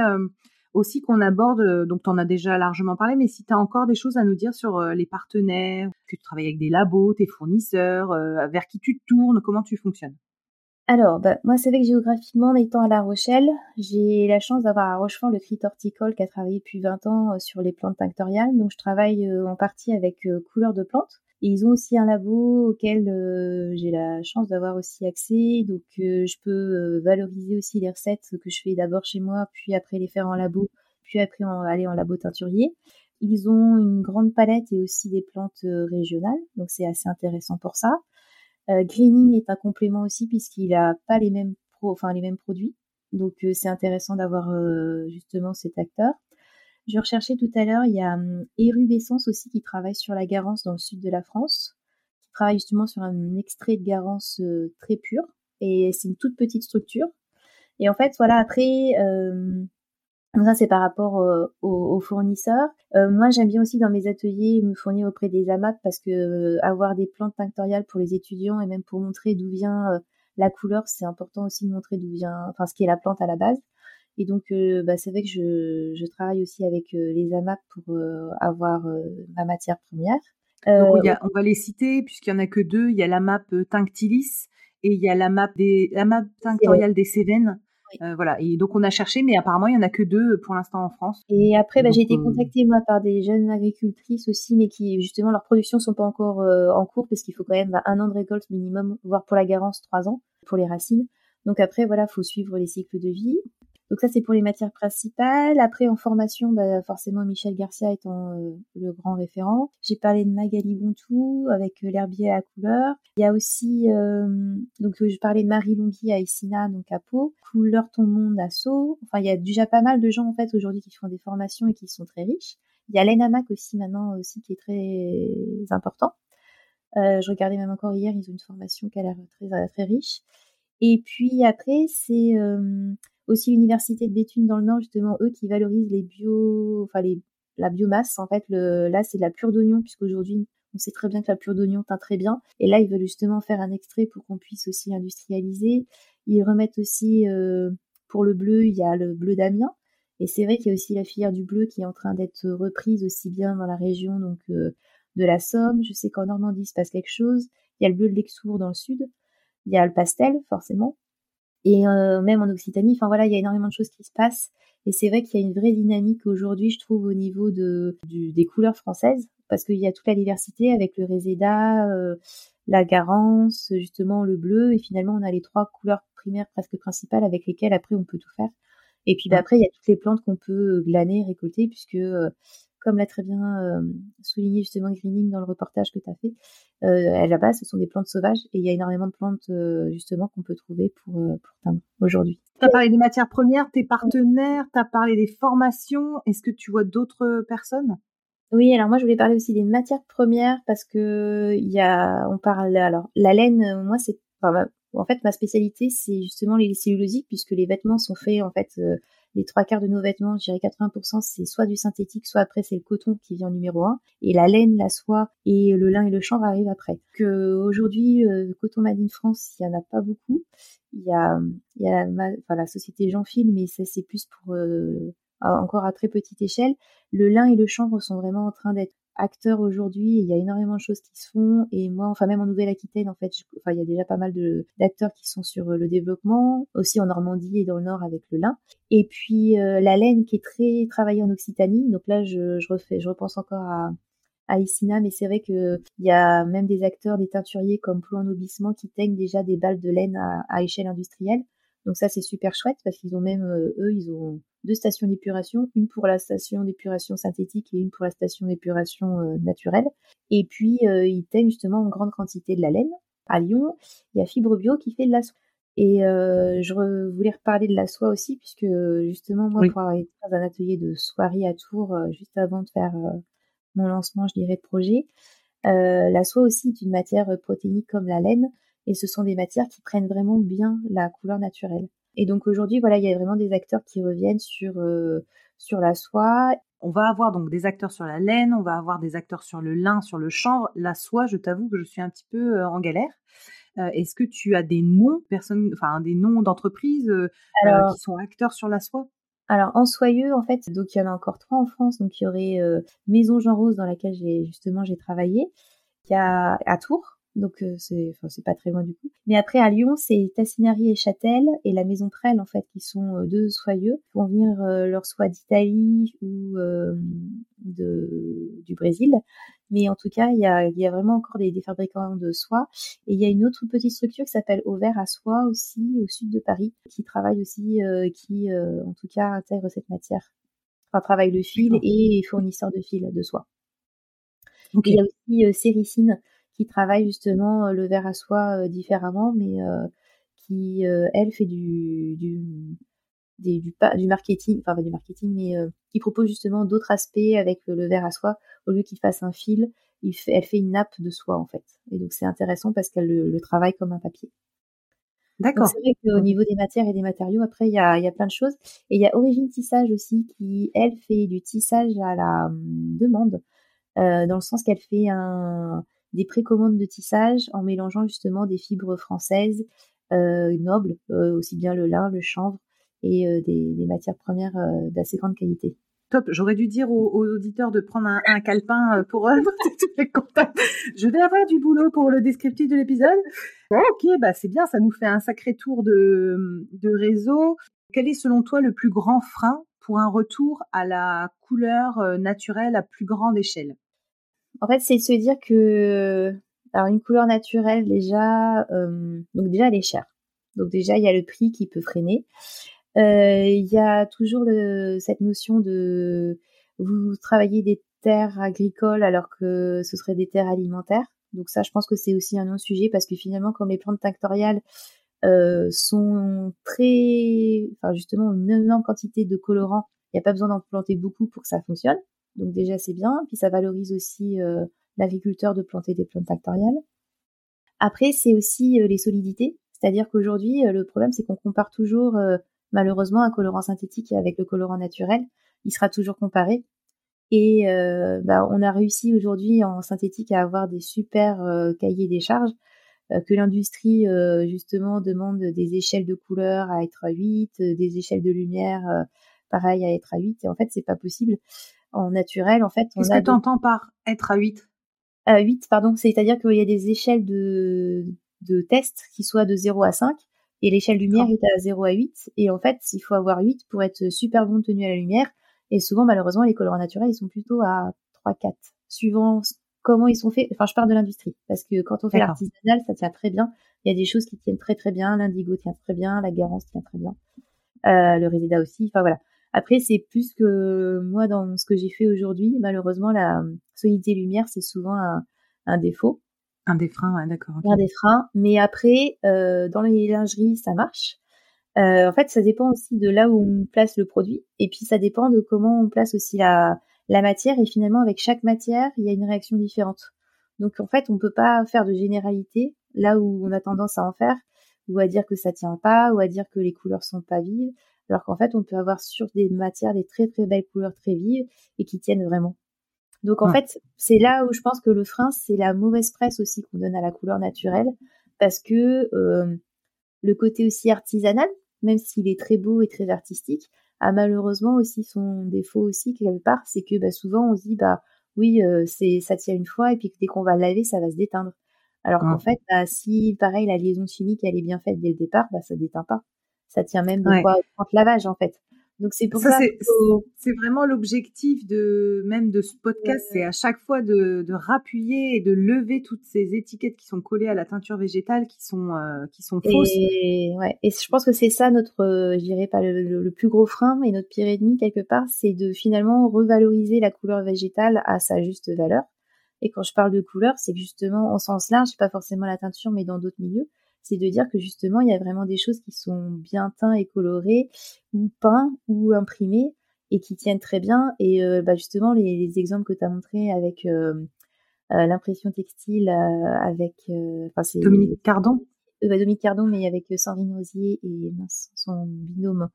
aussi qu'on aborde, donc tu en as déjà largement parlé, mais si tu as encore des choses à nous dire sur les partenaires, que tu travailles avec des labos, tes fournisseurs, vers qui tu te tournes, comment tu fonctionnes? Alors, bah, moi, c'est vrai que géographiquement, en étant à La Rochelle, j'ai la chance d'avoir à Rochefort le crit horticole qui a travaillé depuis 20 ans sur les plantes tinctoriales. Donc, je travaille en partie avec couleurs de plantes. Et ils ont aussi un labo auquel j'ai la chance d'avoir aussi accès. Donc, je peux valoriser aussi les recettes que je fais d'abord chez moi, puis après les faire en labo, puis après aller en labo teinturier. Ils ont une grande palette et aussi des plantes régionales. Donc, c'est assez intéressant pour ça. Euh, greening est un complément aussi puisqu'il a pas les mêmes pro, enfin les mêmes produits. Donc euh, c'est intéressant d'avoir euh, justement cet acteur. Je recherchais tout à l'heure, il y a um, aussi qui travaille sur la Garance dans le sud de la France, qui travaille justement sur un extrait de Garance très pur et c'est une toute petite structure. Et en fait, voilà, après, ça, c'est par rapport euh, aux, fournisseurs. Euh, moi, j'aime bien aussi dans mes ateliers me fournir auprès des AMAP parce que euh, avoir des plantes tinctoriales pour les étudiants et même pour montrer d'où vient la couleur, c'est important aussi de montrer d'où vient, enfin, ce qui est la plante à la base. Et donc, bah, c'est vrai que je, je, travaille aussi avec les AMAP pour avoir ma matière première. donc, y a, on va les citer puisqu'il y en a que deux. Il y a l'AMAP Tinctilis et il y a l'AMAP des l'AMAP tinctoriale des Cévennes euh, voilà. Et donc on a cherché, mais apparemment il y en a que deux euh, pour l'instant en France. Et après, bah, j'ai été euh, contactée moi par des jeunes agricultrices aussi, mais qui justement leur production sont pas encore en cours parce qu'il faut quand même bah, un an de récolte minimum, voire pour la garance trois ans pour les racines. Donc après, voilà, faut suivre les cycles de vie. Donc ça, c'est pour les matières principales. Après, en formation, bah, forcément, Michel Garcia étant euh, le grand référent. J'ai parlé de Magali Bontou avec euh, l'herbier à couleur. Il y a aussi, euh, donc je parlais de Marie Longhi à Essina, donc à Pau. Couleur ton monde à Sceaux. Enfin, il y a déjà pas mal de gens, en fait, aujourd'hui qui font des formations et qui sont très riches. Il y a l'ENAMAC aussi maintenant aussi qui est très important. je regardais même encore hier, ils ont une formation qui a l'air très, très riche. Et puis après, c'est aussi l'université de Béthune dans le Nord, justement, eux qui valorisent les bio, enfin les, la biomasse. En fait, le, là, c'est de la pure d'oignon, puisqu'aujourd'hui, on sait très bien que la pure d'oignon teint très bien. Et là, ils veulent justement faire un extrait pour qu'on puisse aussi industrialiser. Ils remettent aussi, euh, pour le bleu, il y a le bleu d'Amiens. Et c'est vrai qu'il y a aussi la filière du bleu qui est en train d'être reprise aussi bien dans la région donc euh, de la Somme. Je sais qu'en Normandie, il se passe quelque chose. Il y a le bleu de l'Exour dans le sud. Il y a le pastel, forcément et euh, même en Occitanie. Enfin voilà, il y a énormément de choses qui se passent. Et c'est vrai qu'il y a une vraie dynamique aujourd'hui, je trouve, au niveau de, des couleurs françaises, parce qu'il y a toute la diversité avec le réséda, euh, la garance, justement le bleu, et finalement on a les trois couleurs primaires presque principales avec lesquelles après on peut tout faire. Et puis bah, après, il y a toutes les plantes qu'on peut glaner, récolter, puisque euh, comme l'a très bien euh, souligné justement Greening dans le reportage que tu as fait, euh, à la base, ce sont des plantes sauvages et il y a énormément de plantes euh, justement qu'on peut trouver pour, pour teindre aujourd'hui. Tu as parlé des matières premières, tes partenaires, tu as parlé des formations. Est-ce que tu vois d'autres personnes? Oui, alors moi je voulais parler aussi des matières premières parce que il y a, on parle alors la laine, moi c'est, enfin, en fait ma spécialité c'est justement les cellulosiques puisque les vêtements sont faits en fait les trois quarts de nos vêtements, je dirais 80%, c'est soit du synthétique, soit après c'est le coton qui vient en numéro un, et la laine, la soie et le lin et le chanvre arrivent après. Que aujourd'hui, euh, coton made in France, il y en a pas beaucoup. Il y a, il y a la, enfin, la société Jean-Phil, mais ça c'est plus pour euh, encore à très petite échelle. Le lin et le chanvre sont vraiment en train d'être acteurs aujourd'hui. Il y a énormément de choses qui se font. Et moi, enfin même en Nouvelle-Aquitaine, en fait, enfin il y a déjà pas mal d'acteurs qui sont sur euh, le développement, aussi en Normandie et dans le Nord avec le lin. Et puis euh, la laine qui est très travaillée en Occitanie. Donc là, je, je refais, je repense encore à à mais c'est vrai que il y a même des acteurs, des teinturiers comme Plou en Aubissement qui teignent déjà des balles de laine à échelle industrielle. Donc ça, c'est super chouette parce qu'ils ont même, euh, eux, ils ont deux stations d'épuration, une pour la station d'épuration synthétique et une pour la station d'épuration euh, naturelle. Et puis, euh, ils teignent justement en grande quantité de la laine. À Lyon, il y a Fibre Bio qui fait de la soie. Et je voulais reparler de la soie aussi, puisque justement, moi, pour avoir été dans un atelier de soierie à Tours, juste avant de faire mon lancement, je dirais, de projet, la soie aussi est une matière protéinique comme la laine, et ce sont des matières qui prennent vraiment bien la couleur naturelle. Et donc aujourd'hui, voilà, il y a vraiment des acteurs qui reviennent sur euh, sur la soie. On va avoir donc des acteurs sur la laine, on va avoir des acteurs sur le lin, sur le chanvre. La soie, je t'avoue que je suis un petit peu euh, en galère. Euh, est-ce que tu as des noms, personnes, enfin des noms d'entreprises qui sont acteurs sur la soie? Alors en soyeux, en fait, donc il y en a encore trois en France. Donc il y aurait Maison Jean Rose dans laquelle j'ai justement j'ai travaillé. Il y a à Tours, donc c'est enfin c'est pas très loin du coup. Mais après à Lyon, c'est Tassinari et Châtel et la Maison Prel en fait qui sont deux soyeux qui vont venir leur soie d'Italie ou de du Brésil. Mais en tout cas, il y a, il y a vraiment encore des, des, fabricants de soie. Et il y a une autre petite structure qui s'appelle Auvert à soie aussi, au sud de Paris, qui travaille aussi, qui en tout cas intègre cette matière. Enfin, travaille le fil et fournisseur de fil de soie. Il y a aussi Séricine qui travaille justement le verre à soie différemment, mais qui, elle, fait du, du, du, du, marketing, enfin pas du marketing, mais qui propose justement d'autres aspects avec le verre à soie. Au lieu qu'il fasse un fil, il fait, elle fait une nappe de soie en fait. Et donc c'est intéressant parce qu'elle le, travaille comme un papier. D'accord. C'est vrai qu'au niveau des matières et des matériaux, après, il y a, y a plein de choses. Et il y a Origine Tissage aussi, qui, elle, fait du tissage à la hum, demande, euh, dans le sens qu'elle fait un, des précommandes de tissage en mélangeant justement des fibres françaises euh, nobles, euh, aussi bien le lin, le chanvre et euh, des, matières premières d'assez grande qualité. Top, j'aurais dû dire aux, auditeurs de prendre un, un calepin pour eux. *laughs* je vais avoir du boulot pour le descriptif de l'épisode. ok, bah c'est bien, ça nous fait un sacré tour de réseau. Quel est selon toi le plus grand frein pour un retour à la couleur naturelle à plus grande échelle? En fait, c'est se dire que alors une couleur naturelle déjà, euh, donc déjà elle est chère. Donc déjà il y a le prix qui peut freiner. Euh, il y a toujours le, cette notion de vous travaillez des terres agricoles alors que ce serait des terres alimentaires. Donc ça, je pense que c'est aussi un non-sujet parce que finalement, comme les plantes factoriales euh, sont très, enfin justement une énorme quantité de colorants, il n'y a pas besoin d'en planter beaucoup pour que ça fonctionne. Donc déjà c'est bien, puis ça valorise aussi euh, l'agriculteur de planter des plantes factoriales. Après c'est aussi euh, les solidités, c'est-à-dire qu'aujourd'hui le problème c'est qu'on compare toujours malheureusement, un colorant synthétique avec le colorant naturel, il sera toujours comparé. Et euh, bah, on a réussi aujourd'hui en synthétique à avoir des super euh, cahiers des charges euh, que l'industrie justement demande des échelles de couleurs à être à 8, des échelles de lumière pareil à être à 8 et en fait c'est pas possible en naturel en fait Qu'est-ce que tu entends par être à 8 À 8 pardon, c'est-à-dire qu'il y a des échelles de de tests qui soient de 0 à 5 et l'échelle lumière est à 0 à 8. Et en fait, il faut avoir 8 pour être super bon tenu à la lumière. Et souvent, malheureusement, les colorants naturels, ils sont plutôt à 3, 4. Suivant comment ils sont faits. Enfin, je parle de l'industrie. Parce que quand on fait l'artisanal, ça tient très bien. Il y a des choses qui tiennent très très bien. L'indigo tient très bien. La garance tient très bien. Euh, le résida aussi. Enfin, voilà. Après, c'est plus que moi, dans ce que j'ai fait aujourd'hui, malheureusement, la solidité lumière, c'est souvent un, un défaut. Un des freins, d'accord. Un des freins. Mais après, euh, dans les lingeries, ça marche. Euh, en fait, ça dépend aussi de là où on place le produit. Et puis, ça dépend de comment on place aussi la, la matière. Et finalement, avec chaque matière, il y a une réaction différente. Donc, en fait, on peut pas faire de généralité là où on a tendance à en faire, ou à dire que ça tient pas, ou à dire que les couleurs sont pas vives. Alors qu'en fait, on peut avoir sur des matières des très très belles couleurs très vives et qui tiennent vraiment. Donc en fait, c'est là où je pense que le frein, c'est la mauvaise presse aussi qu'on donne à la couleur naturelle, parce que euh, le côté aussi artisanal, même s'il est très beau et très artistique, a malheureusement aussi son défaut aussi quelque part, c'est que bah, souvent on se dit bah oui euh, c'est ça tient une fois et puis dès qu'on va laver ça va se déteindre. Alors qu'en fait bah, si pareil la liaison chimique elle est bien faite dès le départ, bah ça déteint pas. Ça tient même de quoi 30 lavage en fait. Donc c'est pour ça, c'est vraiment l'objectif de même de ce podcast, c'est à chaque fois de, de rappuyer et de lever toutes ces étiquettes qui sont collées à la teinture végétale, qui sont euh, qui sont fausses. Et, ouais, et je pense que c'est ça notre, euh, je dirais pas le, le, plus gros frein, mais notre pire ennemi quelque part, c'est de finalement revaloriser la couleur végétale à sa juste valeur. Et quand je parle de couleur, c'est justement en sens large, pas forcément la teinture, mais dans d'autres milieux c'est de dire que justement, il y a vraiment des choses qui sont bien teintes et colorées, ou peints, ou imprimées, et qui tiennent très bien. Et euh, bah justement, les, exemples que tu as montrés avec euh, euh, l'impression textile, avec... c'est Dominique Cardon bah, Dominique Cardon, mais avec Sandrine Rosier et son binôme.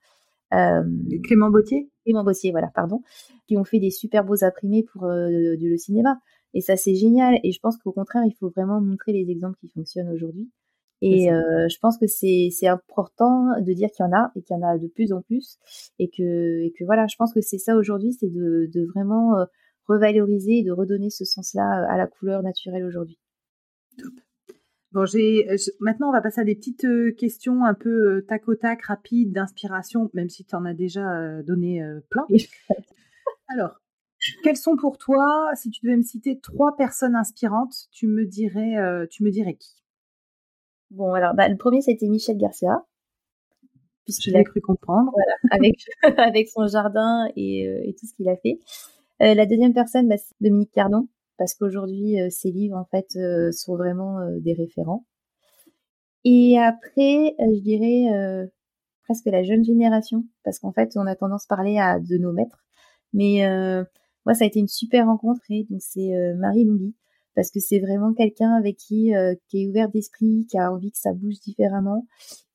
Clément Bottier Clément Bottier, voilà, pardon, qui ont fait des super beaux imprimés pour le cinéma. Et ça, c'est génial. Et je pense qu'au contraire, il faut vraiment montrer les exemples qui fonctionnent aujourd'hui. Et euh, je pense que c'est important de dire qu'il y en a et qu'il y en a de plus en plus et que et que voilà, je pense que c'est ça aujourd'hui, c'est de, de vraiment euh, revaloriser et de redonner ce sens-là euh, à la couleur naturelle aujourd'hui. Top. Bon, j'ai maintenant on va passer à des petites questions un peu tac au tac, rapides, d'inspiration, même si tu en as déjà donné plein. Alors, quelles sont pour toi, si tu devais me citer trois personnes inspirantes, tu me dirais, tu me dirais qui? Bon, alors, bah, le premier, c'était Michel Garcia. Puisqu'il a cru comprendre. Voilà, avec, *laughs* avec son jardin et, et tout ce qu'il a fait. la deuxième personne, bah, c'est Dominique Cardon parce qu'aujourd'hui, euh, ces livres, en fait, euh, sont vraiment euh, des référents. Et après, je dirais presque la jeune génération, parce qu'en fait, on a tendance à parler à de nos maîtres. Mais moi, ça a été une super rencontre, et donc c'est Marie Longhi, parce que c'est vraiment quelqu'un avec qui qui est ouvert d'esprit, qui a envie que ça bouge différemment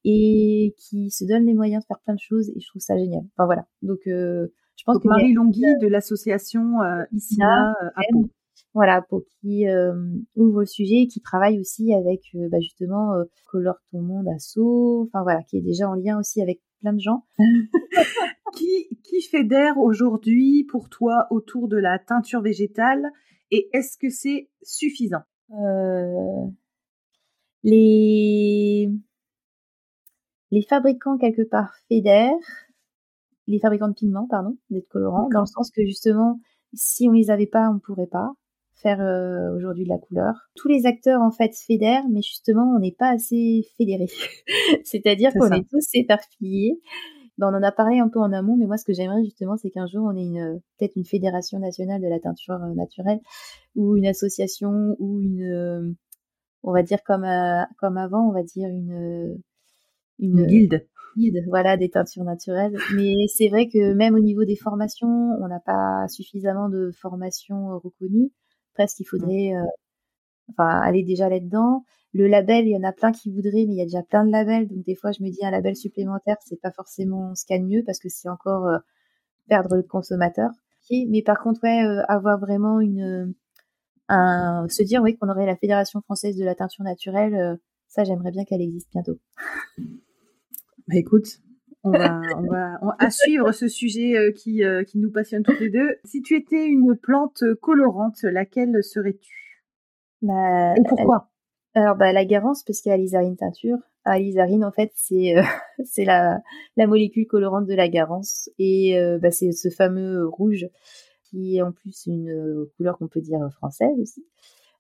et qui se donne les moyens de faire plein de choses et je trouve ça génial. Enfin voilà. Donc je pense que Marie Longhi de l'association ici à Pau voilà, pour qui euh, ouvre le sujet et qui travaille aussi avec euh, bah, justement euh, Colore ton monde assaut, enfin voilà, qui est déjà en lien aussi avec plein de gens. *laughs* qui, qui fédère aujourd'hui pour toi autour de la teinture végétale et est-ce que c'est suffisant? Les les fabricants quelque part fédèrent, les fabricants de pigments, pardon, des colorants, dans le sens que justement, si on les avait pas, on pourrait pas faire euh, aujourd'hui de la couleur. Tous les acteurs en fait fédèrent, mais justement on n'est pas assez fédérés. *laughs* C'est-à-dire qu'on est tous éparpillés. Ben, on en a parlé un peu en amont, mais moi ce que j'aimerais justement, c'est qu'un jour on ait une peut-être une fédération nationale de la teinture euh, naturelle ou une association ou une, euh, on va dire comme comme avant, on va dire une une, guilde guilde, voilà, des teintures naturelles. Mais c'est vrai que même au niveau des formations, on n'a pas suffisamment de formations reconnues presque il mmh. faudrait euh, enfin aller déjà là-dedans. Le label, il y en a plein qui voudraient, mais il y a déjà plein de labels, donc des fois je me dis un label supplémentaire, c'est pas forcément ce qu'il y a de mieux parce que c'est encore euh, perdre le consommateur. Mais par contre, ouais, euh, avoir vraiment une un, se dire oui qu'on aurait la Fédération française de la teinture naturelle, ça j'aimerais bien qu'elle existe bientôt. Bah écoute, on va, *laughs* on va, à suivre ce sujet euh, qui, euh, qui nous passionne toutes les deux. Si tu étais une plante colorante, laquelle serais-tu? Bah, Et pourquoi? Alors, bah, la garance, parce qu'il y a l'isarine teinture. Ah, l'isarine, en fait, c'est euh, *laughs* c'est la, la molécule colorante de la garance. Et bah, c'est ce fameux rouge qui est en plus une couleur qu'on peut dire française aussi.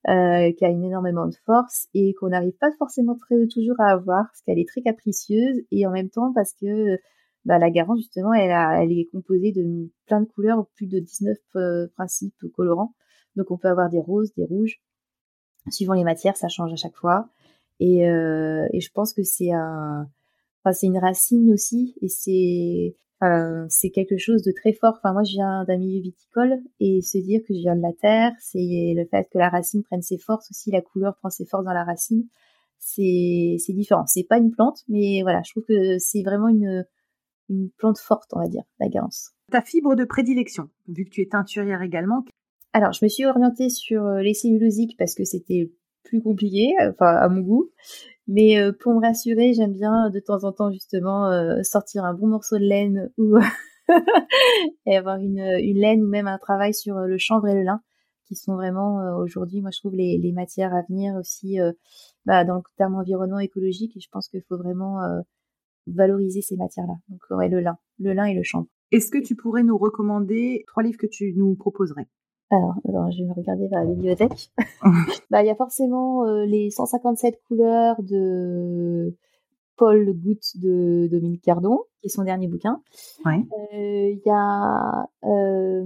Euh, qui a une énormément de force et qu'on n'arrive pas forcément très, toujours à avoir parce qu'elle est très capricieuse et en même temps parce que bah, la garance justement elle, a, elle est composée de plein de couleurs, plus de 19 euh, principes colorants. Donc on peut avoir des roses, des rouges. Suivant les matières, ça change à chaque fois. Et, euh, et je pense que c'est un, enfin c'est une racine aussi et c'est c'est quelque chose de très fort. Enfin, moi, je viens d'un milieu viticole et se dire que je viens de la terre, c'est le fait que la racine prenne ses forces aussi, la couleur prend ses forces dans la racine. C'est c'est différent. C'est pas une plante, mais voilà, je trouve que c'est vraiment une une plante forte, on va dire, la garance. Ta fibre de prédilection, vu que tu es teinturière également. Alors, je me suis orientée sur euh, les cellulosiques parce que c'était plus compliqué, enfin à mon goût. Mais euh, pour me rassurer, j'aime bien de temps en temps justement euh, sortir un bon morceau de laine ou *laughs* et avoir une, une laine ou même un travail sur euh, le chanvre et le lin qui sont vraiment aujourd'hui, moi je trouve les, les matières à venir aussi bah, dans le terme environnement écologique et je pense qu'il faut vraiment valoriser ces matières-là. Donc ouais, le lin, le lin et le chanvre. Est-ce que tu pourrais nous recommander trois livres que tu nous proposerais? Alors, je vais me regarder vers la bibliothèque. *laughs* bah, il y a forcément euh, les 157 couleurs de Paul Goutte de Dominique Cardon, qui est son dernier bouquin. Euh, il y a euh,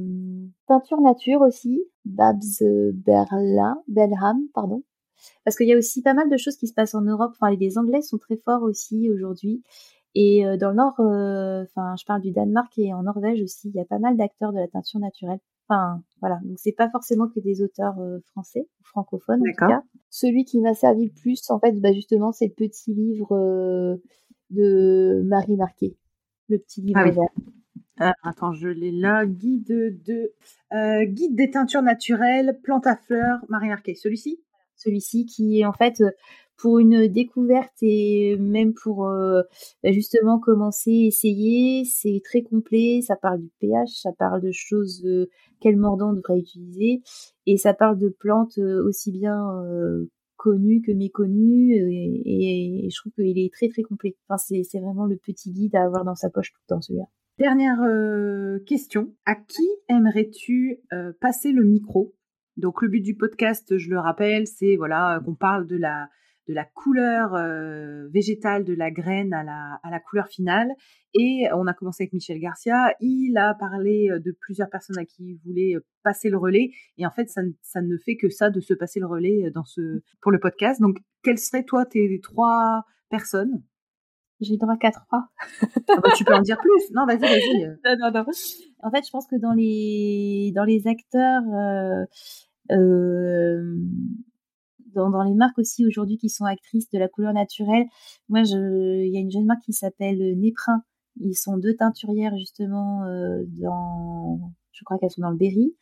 Peinture Nature aussi, Babs Berla, Belham, pardon. Parce qu'il y a aussi pas mal de choses qui se passent en Europe. Enfin, les Anglais sont très forts aussi aujourd'hui. Et dans le Nord, enfin, je parle du Danemark et en Norvège aussi, il y a pas mal d'acteurs de la teinture naturelle. Enfin, voilà. Donc, c'est pas forcément que des auteurs euh, français ou francophones, en tout cas. Celui qui m'a servi le plus, en fait, bah, justement, c'est le petit livre euh, de Marie Marquet. Le petit livre ah, vert. Attends, je l'ai là. Guide de euh, guide des teintures naturelles, plantes à fleurs, Marie Marquet. Celui-ci? Celui-ci qui est en fait pour une découverte et même pour euh, bah, justement commencer, essayer. C'est très complet, ça parle du pH, ça parle de choses, euh, quel mordant devrait utiliser, et ça parle de plantes euh, aussi bien connu que méconnu et, je trouve qu'il est très très complet. Enfin, c'est vraiment le petit guide à avoir dans sa poche tout le temps celui-là. Dernière question, à qui aimerais-tu passer le micro? Donc le but du podcast, je le rappelle, c'est voilà qu'on parle de la de la couleur euh, végétale de la graine à la, à la couleur finale. Et on a commencé avec Michel Garcia. Il a parlé euh, de plusieurs personnes à qui il voulait euh, passer le relais. Et en fait, ça, ça ne fait que ça de se passer le relais dans ce, pour le podcast. Donc, quelles seraient, toi, tes trois personnes? J'ai droit qu'à trois. Ah bah, tu peux en dire plus. Non, vas-y, vas-y. *laughs* non, non, non. En fait, je pense que dans les dans les acteurs, euh, dans, les marques aussi aujourd'hui qui sont actrices de la couleur naturelle. Moi, il y a une jeune marque qui s'appelle Néprin. Ils sont deux teinturières justement euh, dans, je crois qu'elles sont dans le Berry.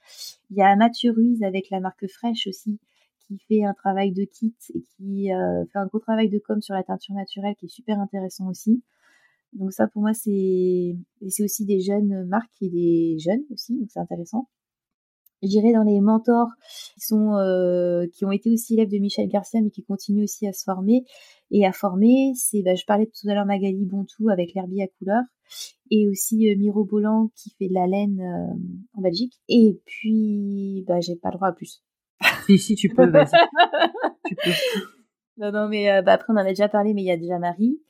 Il y a Mathieu Ruiz avec la marque Fresh aussi qui fait un travail de kit et qui euh, fait un gros travail de com sur la teinture naturelle qui est super intéressant aussi. Donc ça pour moi c'est c'est aussi des jeunes marques et des jeunes aussi donc c'est intéressant je dirais dans les mentors qui sont euh, qui ont été aussi élèves de Michel Garcia mais qui continuent aussi à se former. Et à former c'est bah, je parlais tout à l'heure Magali Bontou avec l'herbier à couleur et aussi euh, Miro Bolland qui fait de la laine euh, en Belgique. Et puis bah j'ai pas le droit à plus. *laughs* Si si tu peux vas-y. Tu peux. *laughs* Non non mais bah, après on en a déjà parlé mais il y a déjà Marie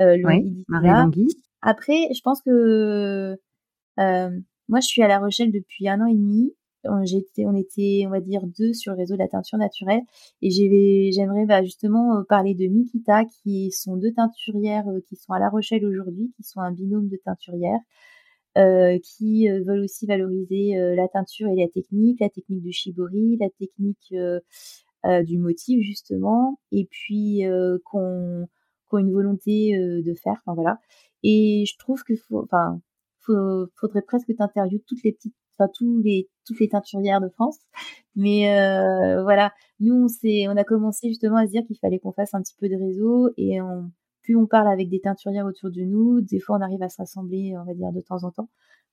euh, oui, Marie après je pense que moi je suis à La Rochelle depuis un an et demi on était, on va dire, deux sur le réseau de la teinture naturelle. Et j'aimerais bah, justement euh, parler de Mikita, qui sont deux teinturières euh, qui sont à La Rochelle aujourd'hui, qui sont un binôme de teinturières. Euh, qui veulent aussi valoriser la teinture et la technique, la technique du shibori, la technique du motif justement, et puis qu'on qu une volonté de faire. Enfin voilà. Et je trouve que enfin, faudrait presque t'interviewer toutes les petites enfin tous les toutes les teinturières de France. Mais euh, voilà, nous on s'est on a commencé justement à se dire qu'il fallait qu'on fasse un petit peu de réseau et on, plus on parle avec des teinturières autour de nous, des fois on arrive à se rassembler, on va dire de temps en temps.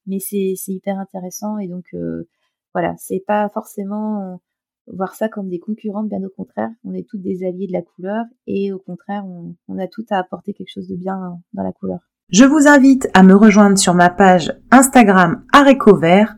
Mais c'est c'est hyper intéressant et donc euh, voilà, c'est pas forcément voir ça comme des concurrentes, bien au contraire, on est toutes des alliés de la couleur et au contraire, on, a tout à apporter quelque chose de bien dans la couleur. Je vous invite à me rejoindre sur ma page Instagram Vert